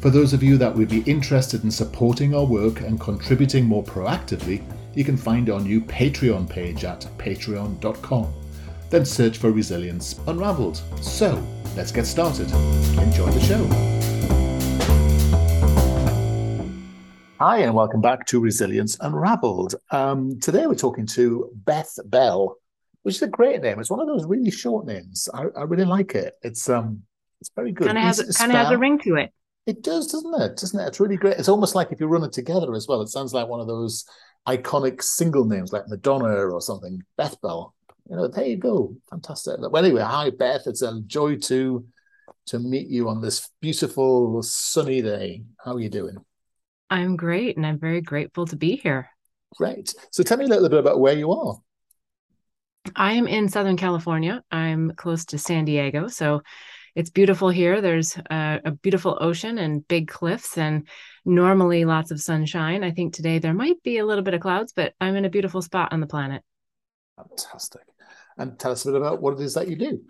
For those of you that would be interested in supporting our work and contributing more proactively, you can find our new Patreon page at patreon.com. Then search for Resilience Unraveled. So, let's get started. Enjoy the show. Hi, and welcome back to Resilience Unraveled. Um, today we're talking to Beth Bell, which is a great name. It's one of those really short names. I, I really like it. It's um, it's very good. Kind of has kind of has a ring to it. It does, doesn't it? Doesn't it? It's really great. It's almost like if you run it together as well. It sounds like one of those iconic single names like Madonna or something. Beth Bell. You know, there you go. Fantastic. Well, anyway, hi Beth. It's a joy to to meet you on this beautiful sunny day. How are you doing? I'm great, and I'm very grateful to be here. Great. So tell me a little bit about where you are. I am in Southern California. I'm close to San Diego, so it's beautiful here. There's a, a, beautiful ocean and big cliffs, and normally lots of sunshine. I think today there might be a little bit of clouds, but I'm in a beautiful spot on the planet. Fantastic. And tell us a bit about what it is that you do.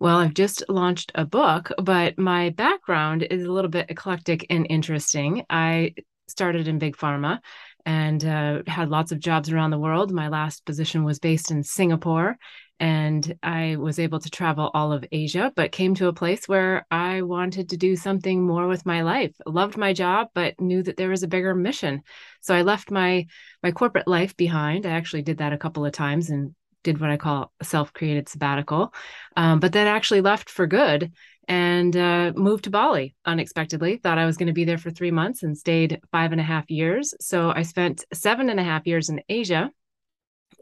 Well, I've just launched a book, but my background is a little bit eclectic and interesting. I started in big pharma and uh, had lots of jobs around the world. My last position was based in Singapore, and I was able to travel all of Asia, but came to a place where I wanted to do something more with my life. Loved my job, but knew that there was a bigger mission. So I left my my corporate life behind. I actually did that a couple of times and did what I call a self-created sabbatical, um, but then actually left for good and uh, moved to Bali unexpectedly. Thought I was going to be there for three months and stayed five and a half years. So I spent seven and a half years in Asia,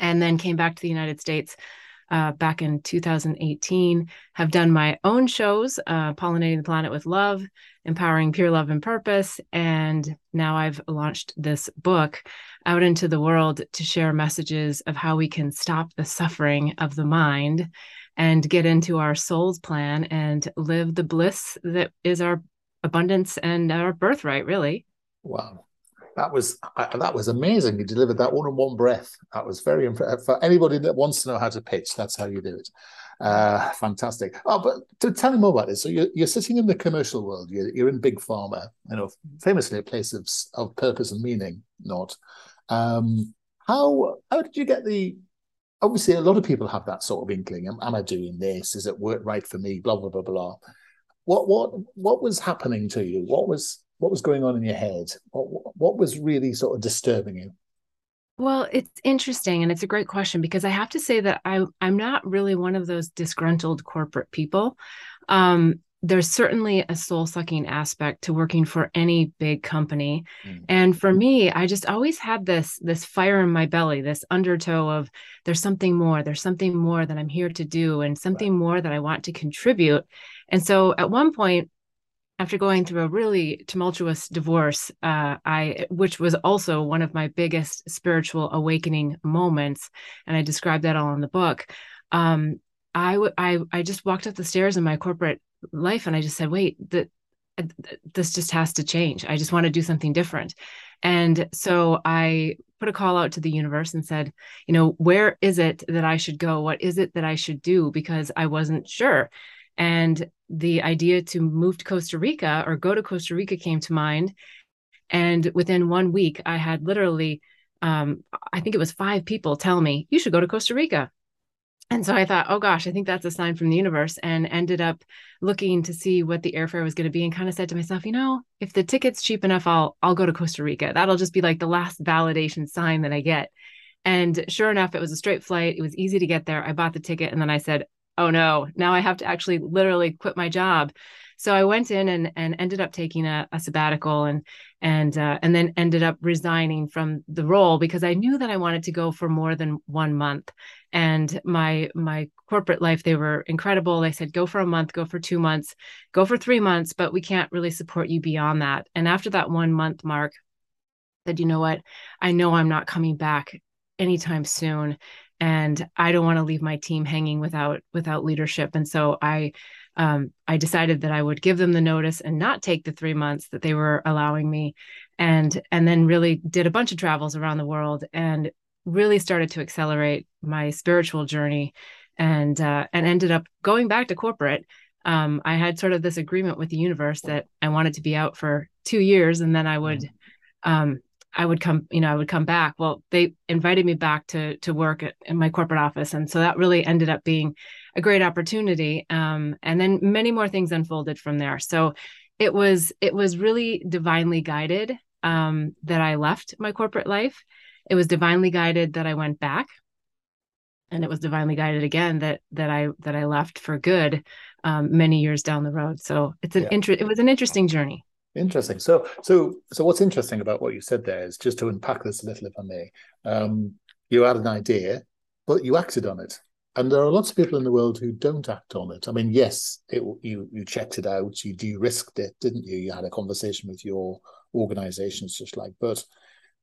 and then came back to the United States uh, back in 2018. Have done my own shows, uh, Pollinating the Planet with Love, Empowering Pure Love and Purpose. And now I've launched this book out into the world to share messages of how we can stop the suffering of the mind and get into our soul's plan and live the bliss that is our abundance and our birthright, really. Wow that was uh, that was amazing. You delivered that all in one breath. That was very impressive. For anybody that wants to know how to pitch, that's how you do it. Uh, fantastic. Oh, but to tell me more about this. So you're, you're sitting in the commercial world. You're, you're in big pharma. You know, famously a place of of purpose and meaning. Not. Um, how how did you get the? Obviously, a lot of people have that sort of inkling. Am, am I doing this? Is it work right for me? Blah blah blah blah. What what what was happening to you? What was what was going on in your head? What, what was really sort of disturbing you? Well, it's interesting and it's a great question because I have to say that I I'm not really one of those disgruntled corporate people. Um, there's certainly a soul sucking aspect to working for any big company mm. and for me i just always had this this fire in my belly this undertow of there's something more there's something more that i'm here to do and something right. more that i want to contribute and so at one point after going through a really tumultuous divorce, uh, I which was also one of my biggest spiritual awakening moments, and I described that all in the book. Um, I, w- I I just walked up the stairs in my corporate life, and I just said, "Wait, that this just has to change. I just want to do something different." And so I put a call out to the universe and said, "You know, where is it that I should go? What is it that I should do?" Because I wasn't sure. And the idea to move to Costa Rica or go to Costa Rica came to mind. And within one week, I had literally, um, I think it was five people tell me, you should go to Costa Rica. and so I thought, oh gosh, I think that's a sign from the universe, and ended up looking to see what the airfare was going to be, and kind of said to myself, you know, if the ticket's cheap enough, I'll I'll go to Costa Rica. That'll just be like the last validation sign that I get. And sure enough, it was a straight flight. It was easy to get there. I bought the ticket, and then I said, oh no, now I have to actually literally quit my job. So I went in and and ended up taking a, a sabbatical and and uh, and then ended up resigning from the role because I knew that I wanted to go for more than one month. And my my corporate life, they were incredible. They said, go for a month, go for two months, go for three months, but we can't really support you beyond that. And after that one month mark, said, you know what? I know I'm not coming back anytime soon and i don't want to leave my team hanging without without leadership and so i um, i decided that i would give them the notice and not take the three months that they were allowing me and and then really did a bunch of travels around the world and really started to accelerate my spiritual journey and uh, and ended up going back to corporate um, i had sort of this agreement with the universe that i wanted to be out for two years and then i would mm-hmm. um, I would come, you know, I would come back. Well, they invited me back to to work at, in my corporate office, and so that really ended up being a great opportunity. Um, and then many more things unfolded from there. So it was it was really divinely guided um, that I left my corporate life. It was divinely guided that I went back, and it was divinely guided again that that I that I left for good um, many years down the road. So it's an yeah. interest. It was an interesting journey. Interesting. So, so, so, what's interesting about what you said there is just to unpack this a little, if I may. Um, you had an idea, but you acted on it, and there are lots of people in the world who don't act on it. I mean, yes, it, you you checked it out, you de-risked it, didn't you? You had a conversation with your organisations, just like. But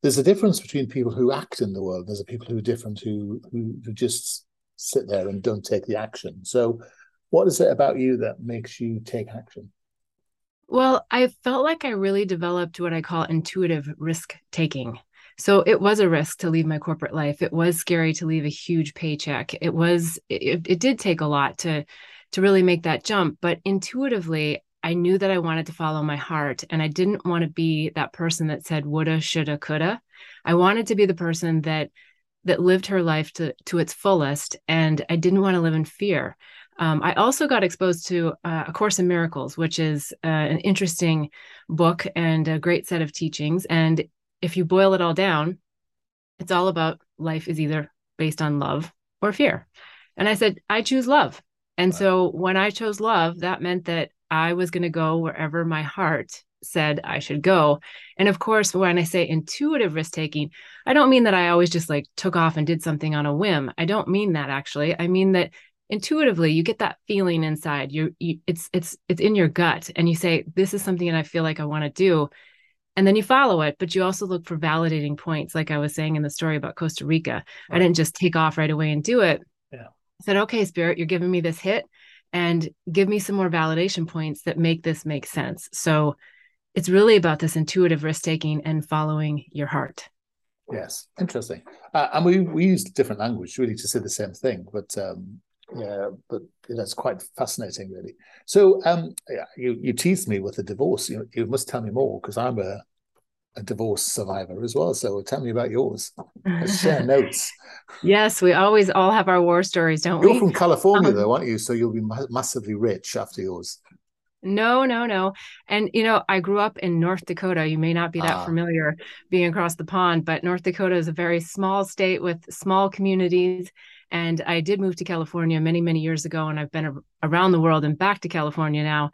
there's a difference between people who act in the world. There's a people who are different who who, who just sit there and don't take the action. So, what is it about you that makes you take action? Well, I felt like I really developed what I call intuitive risk taking. So it was a risk to leave my corporate life. It was scary to leave a huge paycheck. It was it, it did take a lot to to really make that jump, but intuitively I knew that I wanted to follow my heart and I didn't want to be that person that said woulda, shoulda, coulda. I wanted to be the person that that lived her life to to its fullest and I didn't want to live in fear. Um, I also got exposed to uh, A Course in Miracles, which is uh, an interesting book and a great set of teachings. And if you boil it all down, it's all about life is either based on love or fear. And I said, I choose love. And so when I chose love, that meant that I was going to go wherever my heart said I should go. And of course, when I say intuitive risk taking, I don't mean that I always just like took off and did something on a whim. I don't mean that actually. I mean that intuitively you get that feeling inside. You, you it's it's it's in your gut and you say this is something that i feel like i want to do. And then you follow it but you also look for validating points like i was saying in the story about costa rica. Right. i didn't just take off right away and do it. Yeah. I said okay spirit you're giving me this hit and give me some more validation points that make this make sense. So it's really about this intuitive risk taking and following your heart. Yes interesting. Uh, and we we used different language really to say the same thing but um yeah, but that's quite fascinating, really. So, um, yeah, you you teased me with a divorce. You you must tell me more because I'm a a divorce survivor as well. So tell me about yours. Let's share notes. yes, we always all have our war stories, don't You're we? You're from California, um, though, aren't you? So you'll be ma- massively rich after yours. No, no, no. And you know, I grew up in North Dakota. You may not be that ah. familiar being across the pond, but North Dakota is a very small state with small communities and I did move to California many, many years ago, and I've been a- around the world and back to California now.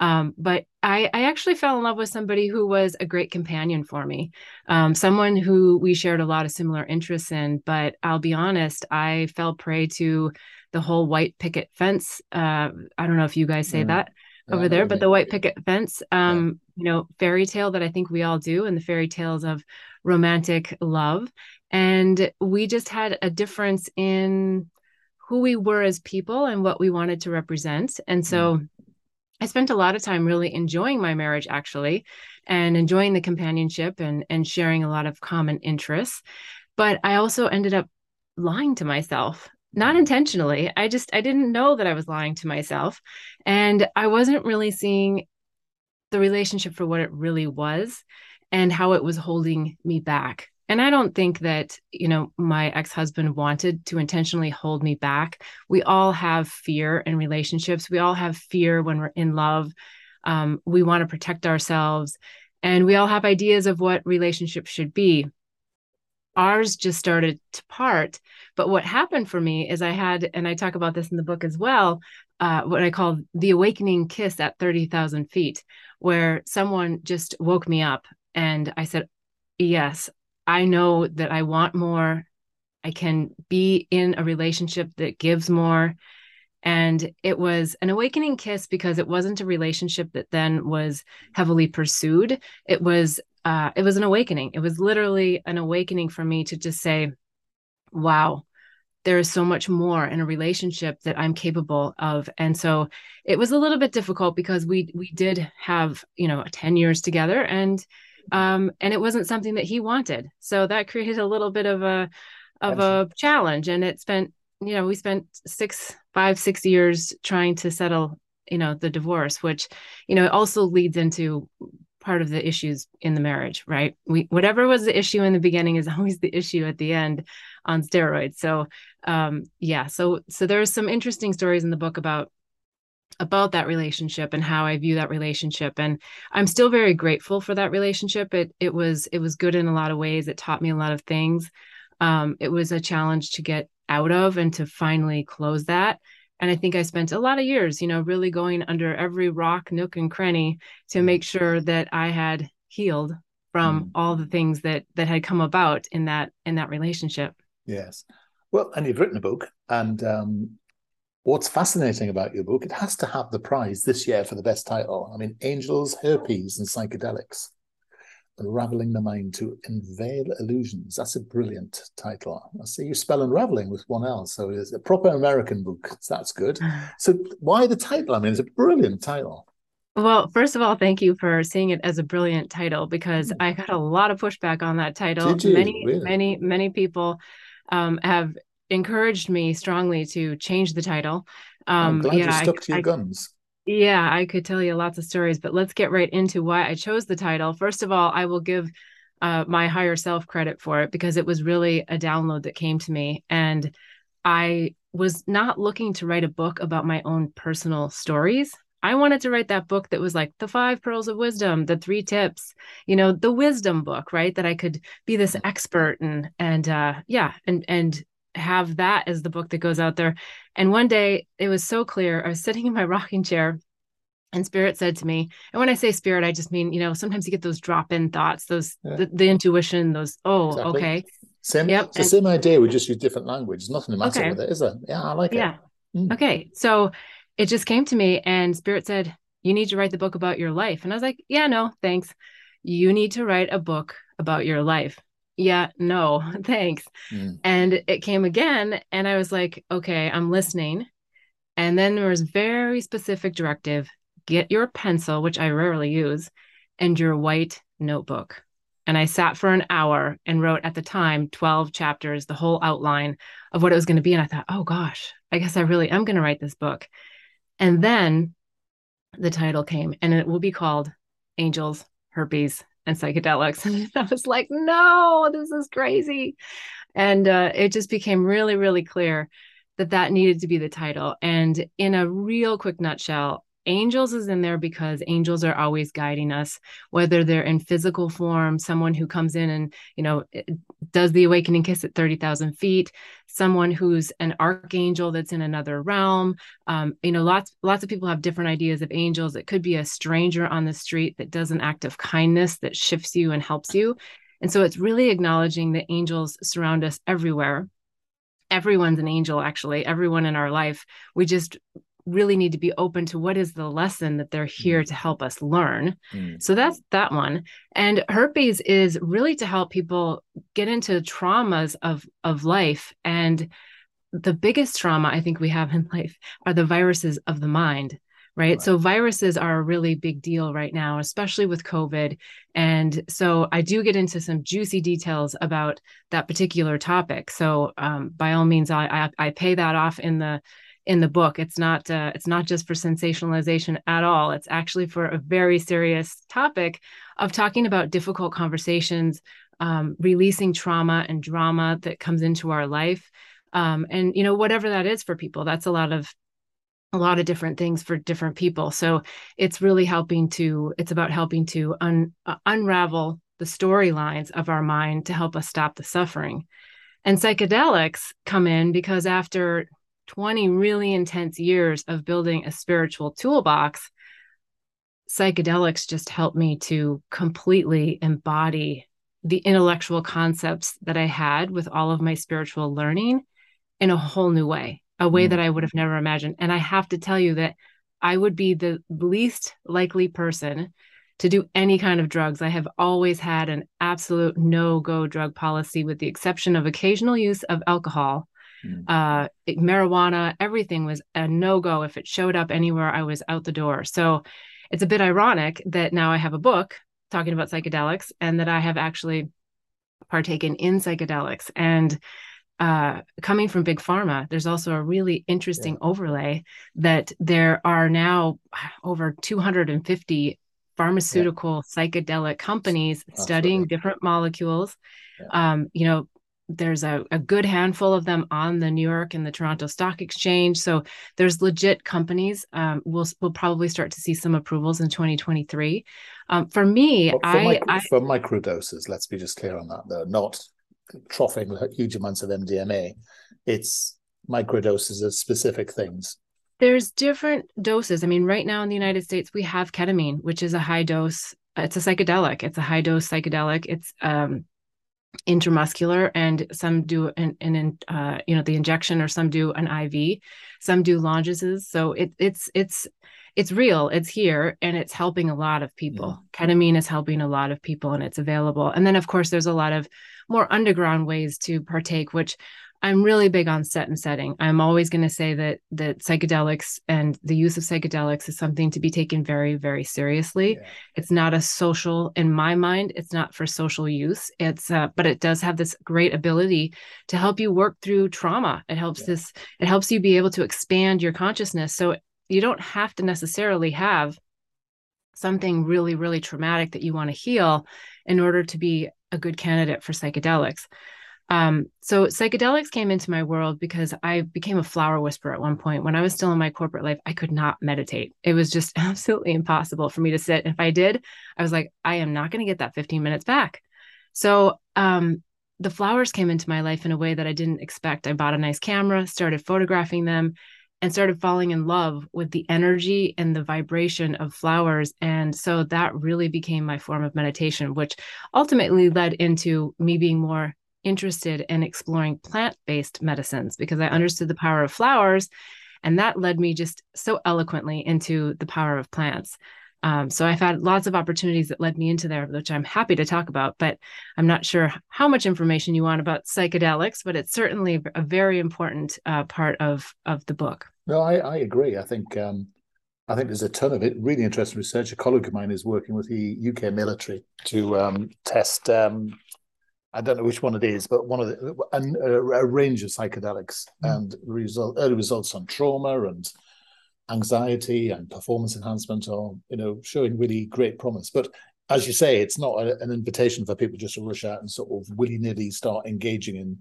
Um, but I, I, actually fell in love with somebody who was a great companion for me, um, someone who we shared a lot of similar interests in. But I'll be honest, I fell prey to the whole white picket fence. Uh, I don't know if you guys say mm. that over yeah, there, but the white picket fence, um, yeah. you know, fairy tale that I think we all do, and the fairy tales of romantic love and we just had a difference in who we were as people and what we wanted to represent and so mm. i spent a lot of time really enjoying my marriage actually and enjoying the companionship and and sharing a lot of common interests but i also ended up lying to myself not intentionally i just i didn't know that i was lying to myself and i wasn't really seeing the relationship for what it really was and how it was holding me back and I don't think that, you know, my ex husband wanted to intentionally hold me back. We all have fear in relationships. We all have fear when we're in love. Um, we want to protect ourselves. And we all have ideas of what relationships should be. Ours just started to part. But what happened for me is I had, and I talk about this in the book as well, uh, what I call the awakening kiss at 30,000 feet, where someone just woke me up and I said, Yes, I know that I want more. I can be in a relationship that gives more. And it was an awakening kiss because it wasn't a relationship that then was heavily pursued. It was uh, it was an awakening. It was literally an awakening for me to just say, wow, there is so much more in a relationship that I'm capable of. And so it was a little bit difficult because we we did have, you know, 10 years together and um, and it wasn't something that he wanted. So that created a little bit of a of a challenge, and it spent you know we spent six five six years trying to settle you know the divorce, which you know also leads into part of the issues in the marriage right we whatever was the issue in the beginning is always the issue at the end on steroids so um yeah so so there's some interesting stories in the book about about that relationship and how I view that relationship. And I'm still very grateful for that relationship. It it was it was good in a lot of ways. It taught me a lot of things. Um, it was a challenge to get out of and to finally close that. And I think I spent a lot of years, you know, really going under every rock, nook, and cranny to make sure that I had healed from mm. all the things that that had come about in that in that relationship. Yes. Well, and you've written a book, and um, What's fascinating about your book, it has to have the prize this year for the best title. I mean, Angels, Herpes, and Psychedelics. Unraveling the Mind to Unveil Illusions. That's a brilliant title. I see you spell unraveling with one L, so it's a proper American book. So that's good. So why the title? I mean, it's a brilliant title. Well, first of all, thank you for seeing it as a brilliant title because hmm. I got a lot of pushback on that title. Many, really? many, many people um, have encouraged me strongly to change the title. Um, I'm glad yeah, you stuck I, to your I, guns. Yeah, I could tell you lots of stories, but let's get right into why I chose the title. First of all, I will give uh, my higher self credit for it because it was really a download that came to me. And I was not looking to write a book about my own personal stories. I wanted to write that book that was like the five pearls of wisdom, the three tips, you know, the wisdom book, right? That I could be this expert and and uh yeah, and and have that as the book that goes out there. And one day it was so clear. I was sitting in my rocking chair and spirit said to me, and when I say spirit, I just mean, you know, sometimes you get those drop in thoughts, those, yeah. the, the, intuition, those, oh, exactly. okay. Same, yep. the and, same idea. We just use different language. There's nothing the matter okay. with it, is there? Yeah, I like yeah. it. Yeah. Mm. Okay. So it just came to me and spirit said, you need to write the book about your life. And I was like, yeah, no, thanks. You need to write a book about your life yeah, no, thanks. Mm. And it came again. And I was like, okay, I'm listening. And then there was very specific directive get your pencil, which I rarely use, and your white notebook. And I sat for an hour and wrote at the time 12 chapters, the whole outline of what it was going to be. And I thought, oh gosh, I guess I really am going to write this book. And then the title came, and it will be called Angels, Herpes, and psychedelics. And I was like, no, this is crazy. And uh, it just became really, really clear that that needed to be the title. And in a real quick nutshell, angels is in there because angels are always guiding us whether they're in physical form someone who comes in and you know does the awakening kiss at 30,000 feet someone who's an archangel that's in another realm. Um, you know lots lots of people have different ideas of angels. It could be a stranger on the street that does an act of kindness that shifts you and helps you. And so it's really acknowledging that angels surround us everywhere. Everyone's an angel actually. Everyone in our life. We just really need to be open to what is the lesson that they're here to mm. help us learn. Mm. So that's that one. And herpes is really to help people get into traumas of of life and the biggest trauma I think we have in life are the viruses of the mind. Right? right. So viruses are a really big deal right now, especially with COVID. And so I do get into some juicy details about that particular topic. So um, by all means, I, I, I pay that off in the in the book. It's not uh, it's not just for sensationalization at all. It's actually for a very serious topic of talking about difficult conversations um, releasing trauma and drama that comes into our life. Um, and you know, whatever that is for people, that's a lot of a lot of different things for different people. So it's really helping to it's about helping to un, uh, unravel the storylines of our mind to help us stop the suffering. And psychedelics come in because after 20 really intense years of building a spiritual toolbox, psychedelics just helped me to completely embody the intellectual concepts that I had with all of my spiritual learning in a whole new way, a way mm. that I would have never imagined. And I have to tell you that I would be the least likely person to do any kind of drugs. I have always had an absolute no go drug policy, with the exception of occasional use of alcohol. Mm. Uh, marijuana, everything was a no go. If it showed up anywhere, I was out the door. So it's a bit ironic that now I have a book talking about psychedelics and that I have actually partaken in psychedelics. And uh, coming from big pharma, there's also a really interesting yeah. overlay that there are now over 250 pharmaceutical yeah. psychedelic companies Absolutely. studying different molecules. Yeah. Um, you know, there's a, a good handful of them on the New York and the Toronto Stock Exchange. So there's legit companies. Um, we'll we'll probably start to see some approvals in 2023. Um, for me, for, I, micro, I for microdoses. Let's be just clear on that. They're not troughing huge amounts of MDMA. It's microdoses of specific things. There's different doses. I mean, right now in the United States, we have ketamine, which is a high dose. It's a psychedelic. It's a high dose psychedelic. It's um, intramuscular and some do an, an uh, you know the injection or some do an iv some do longes so it, it's it's it's real it's here and it's helping a lot of people. Yeah. ketamine is helping a lot of people and it's available. And then of course there's a lot of more underground ways to partake which I'm really big on set and setting. I'm always going to say that that psychedelics and the use of psychedelics is something to be taken very, very seriously. Yeah. It's not a social, in my mind, it's not for social use. It's, uh, but it does have this great ability to help you work through trauma. It helps yeah. this, it helps you be able to expand your consciousness. So you don't have to necessarily have something really, really traumatic that you want to heal in order to be a good candidate for psychedelics. Um, so psychedelics came into my world because I became a flower whisperer at one point. When I was still in my corporate life, I could not meditate. It was just absolutely impossible for me to sit. If I did, I was like, I am not going to get that 15 minutes back. So um, the flowers came into my life in a way that I didn't expect. I bought a nice camera, started photographing them, and started falling in love with the energy and the vibration of flowers. And so that really became my form of meditation, which ultimately led into me being more interested in exploring plant based medicines because I understood the power of flowers. And that led me just so eloquently into the power of plants. Um, so I've had lots of opportunities that led me into there, which I'm happy to talk about. But I'm not sure how much information you want about psychedelics, but it's certainly a very important uh, part of of the book. No, I, I agree. I think um, I think there's a ton of it. Really interesting research. A colleague of mine is working with the UK military to um, test um, I don't know which one it is, but one of the and a, a range of psychedelics mm. and result early results on trauma and anxiety and performance enhancement are you know showing really great promise. But as you say, it's not a, an invitation for people just to rush out and sort of willy nilly start engaging in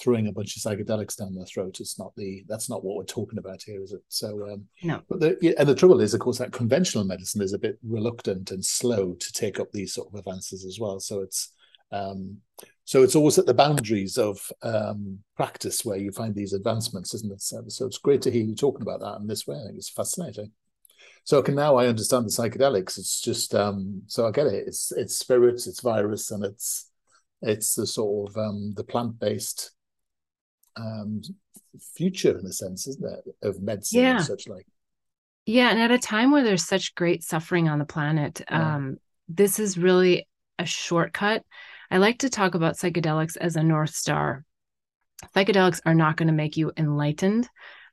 throwing a bunch of psychedelics down their throat. It's not the that's not what we're talking about here, is it? So um, no. But the, and the trouble is, of course, that conventional medicine is a bit reluctant and slow to take up these sort of advances as well. So it's um, so it's always at the boundaries of um, practice where you find these advancements, isn't it? So, so, it's great to hear you talking about that in this way. I think it's fascinating. So okay, now I understand the psychedelics. It's just um, so I get it. It's it's spirits, it's virus, and it's it's the sort of um, the plant based um, future in a sense, isn't it, of medicine yeah. and such like. Yeah, and at a time where there's such great suffering on the planet, yeah. um, this is really a shortcut I like to talk about psychedelics as a North Star. Psychedelics are not going to make you enlightened,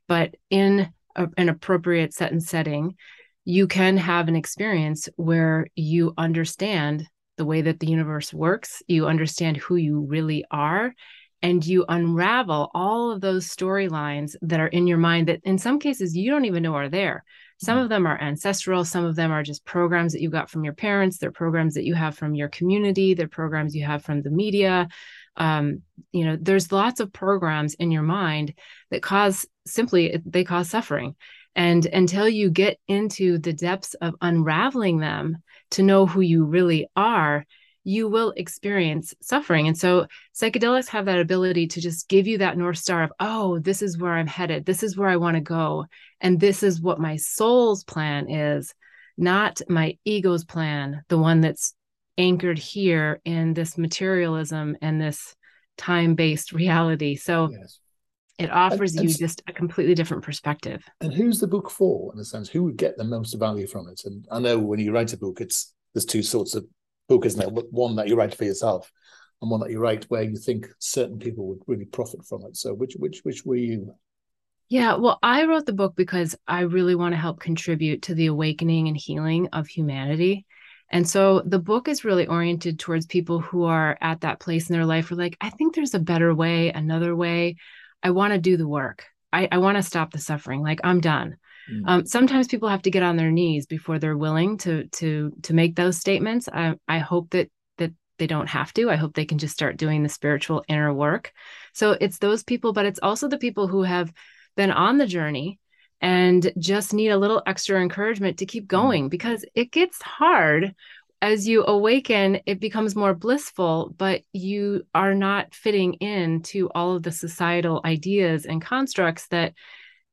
but in a, an appropriate set and setting, you can have an experience where you understand the way that the universe works, you understand who you really are, and you unravel all of those storylines that are in your mind that in some cases you don't even know are there Some mm. of them are ancestral, some of them are just programs that you got from your parents, they're programs that you have from your community, they're programs you have from the media. Um, you know, there's lots of programs in your mind that cause simply they cause suffering. And until you get into the depths of unraveling them to know who you really are, you will experience suffering. And so psychedelics have that ability to just give you that North Star of, oh, this is where I'm headed. This is where I want to go. And this is what my soul's plan is, not my ego's plan, the one that's anchored here in this materialism and this time based reality. So yes. it offers and, and, you just a completely different perspective. And who's the book for, in a sense? Who would get the most value from it? And I know when you write a book, it's there's two sorts of book, isn't there? One that you write for yourself, and one that you write where you think certain people would really profit from it. So, which which which were you? Yeah, well, I wrote the book because I really want to help contribute to the awakening and healing of humanity. And so the book is really oriented towards people who are at that place in their life where, like, I think there's a better way, another way. I want to do the work. I, I want to stop the suffering. Like, I'm done. Mm. Um, sometimes people have to get on their knees before they're willing to to to make those statements. I I hope that that they don't have to. I hope they can just start doing the spiritual inner work. So it's those people, but it's also the people who have been on the journey and just need a little extra encouragement to keep mm. going because it gets hard as you awaken, it becomes more blissful, but you are not fitting in to all of the societal ideas and constructs that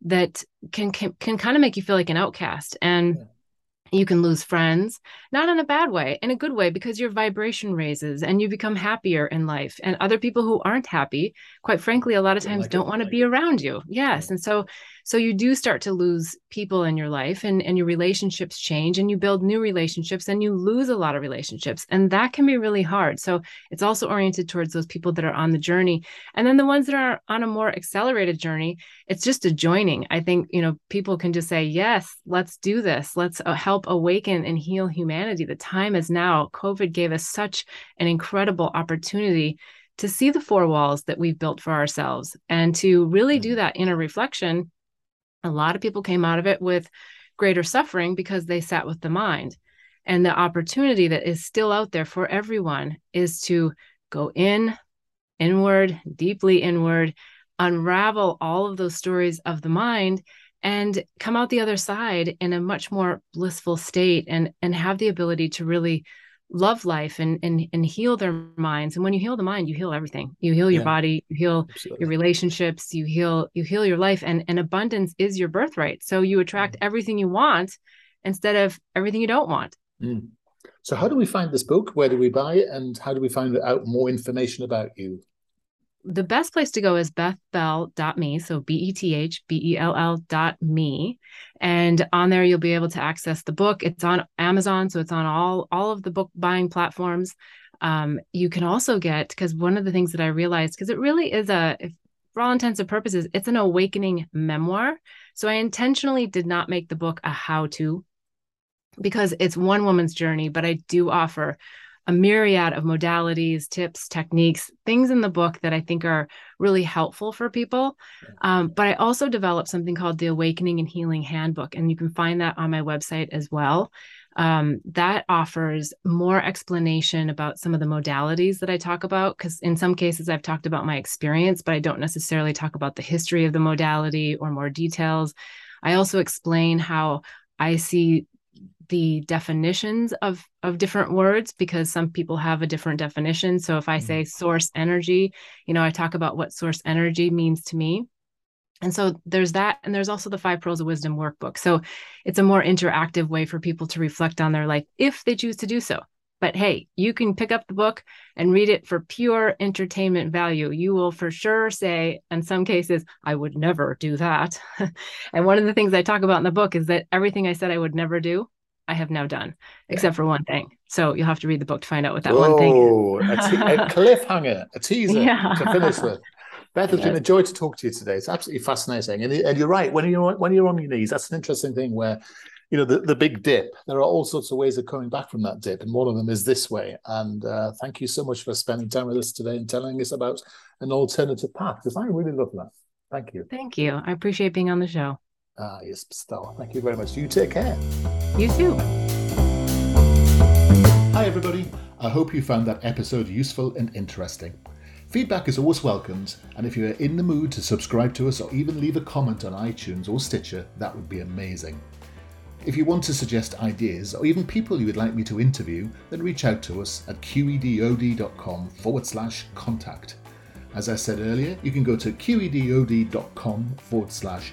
that can can, can kind of make you feel like an outcast. And yeah you can lose friends not in a bad way in a good way because your vibration raises and you become happier in life. And other people who aren't happy quite frankly a lot of times like don't want to be around you. Yes and so so you do start to lose people in your life and and your relationships change and you build new relationships and you lose a lot of relationships and that can be really hard. So it's also oriented towards those people that are on the journey. And then the ones that are on a more accelerated journey it's just a joining. I think you know people can just say yes let's do this. Let's uh, help help awaken and heal humanity. The time is now. COVID gave us such an incredible opportunity to see the four walls that we've built for ourselves and to really do mm. that inner reflection. A lot of people came out of it with greater suffering because they sat with the mind. And the opportunity that is still out there for everyone is to go in, inward, deeply inward, unravel all of those stories of the mind and come out the other side in a much more blissful state and and have the ability to really love life and and and heal their minds. And when you heal the mind you heal everything. You heal your yeah, body you heal absolutely. your relationships you heal you heal your life and and abundance is your birthright. So you attract mm. everything you want instead of everything you don't want. Mm. so how do we find this book? Where do we buy it? And how do we find out more information about you the best place to go is bethbell.me. So B E T H B E L L dot me. And on there, you'll be able to access the book. It's on Amazon. So it's on all, all of the book buying platforms. Um, you can also get, because one of the things that I realized, because it really is a, if, for all intents and purposes, it's an awakening memoir. So I intentionally did not make the book a how to because it's one woman's journey, but I do offer a myriad of modalities, tips, techniques, things in the book that I think are really helpful for people. Um, but I also developed something called the Awakening and Healing Handbook, and you can find that on my website as well. Um, that offers more explanation about some of the modalities that I talk about. Because in some cases, I've talked about my experience, but I don't necessarily talk about the history of the modality or more details. I also explain how I see the definitions of of different words because some people have a different definition. So if i say mm-hmm. source energy you know i talk about what source energy means to me. And so there's that and there's also the five pearls of wisdom workbook. So it's a more interactive way for people to reflect on their life if they choose to do so. But hey you can pick up the book and read it for pure entertainment value. You will for sure say in some cases i would never do that. And one of the things i talk about in the book is that everything i said i would never do I have now done, except yeah. for one thing. So you'll have to read the book to find out what that Whoa, one thing is. a, te- a cliffhanger, a teaser yeah. to finish with. Beth, it's yes. been a joy to talk to you today. It's absolutely fascinating. And, and you're right, when you're, when you're on your knees, that's an interesting thing where, you know, the, the big dip, there are all sorts of ways of coming back from that dip. And one of them is this way. And uh, thank you so much for spending time with us today and telling us about an alternative path, because I really love that. Thank you. Thank you. I appreciate being on the show. Ah, yes, still. Thank you very much. You take care. You too. Hi, everybody. I hope you found that episode useful and interesting. Feedback is always welcomed, and if you are in the mood to subscribe to us or even leave a comment on iTunes or Stitcher, that would be amazing. If you want to suggest ideas or even people you would like me to interview, then reach out to us at qedod.com forward slash contact. As I said earlier, you can go to qedod.com forward slash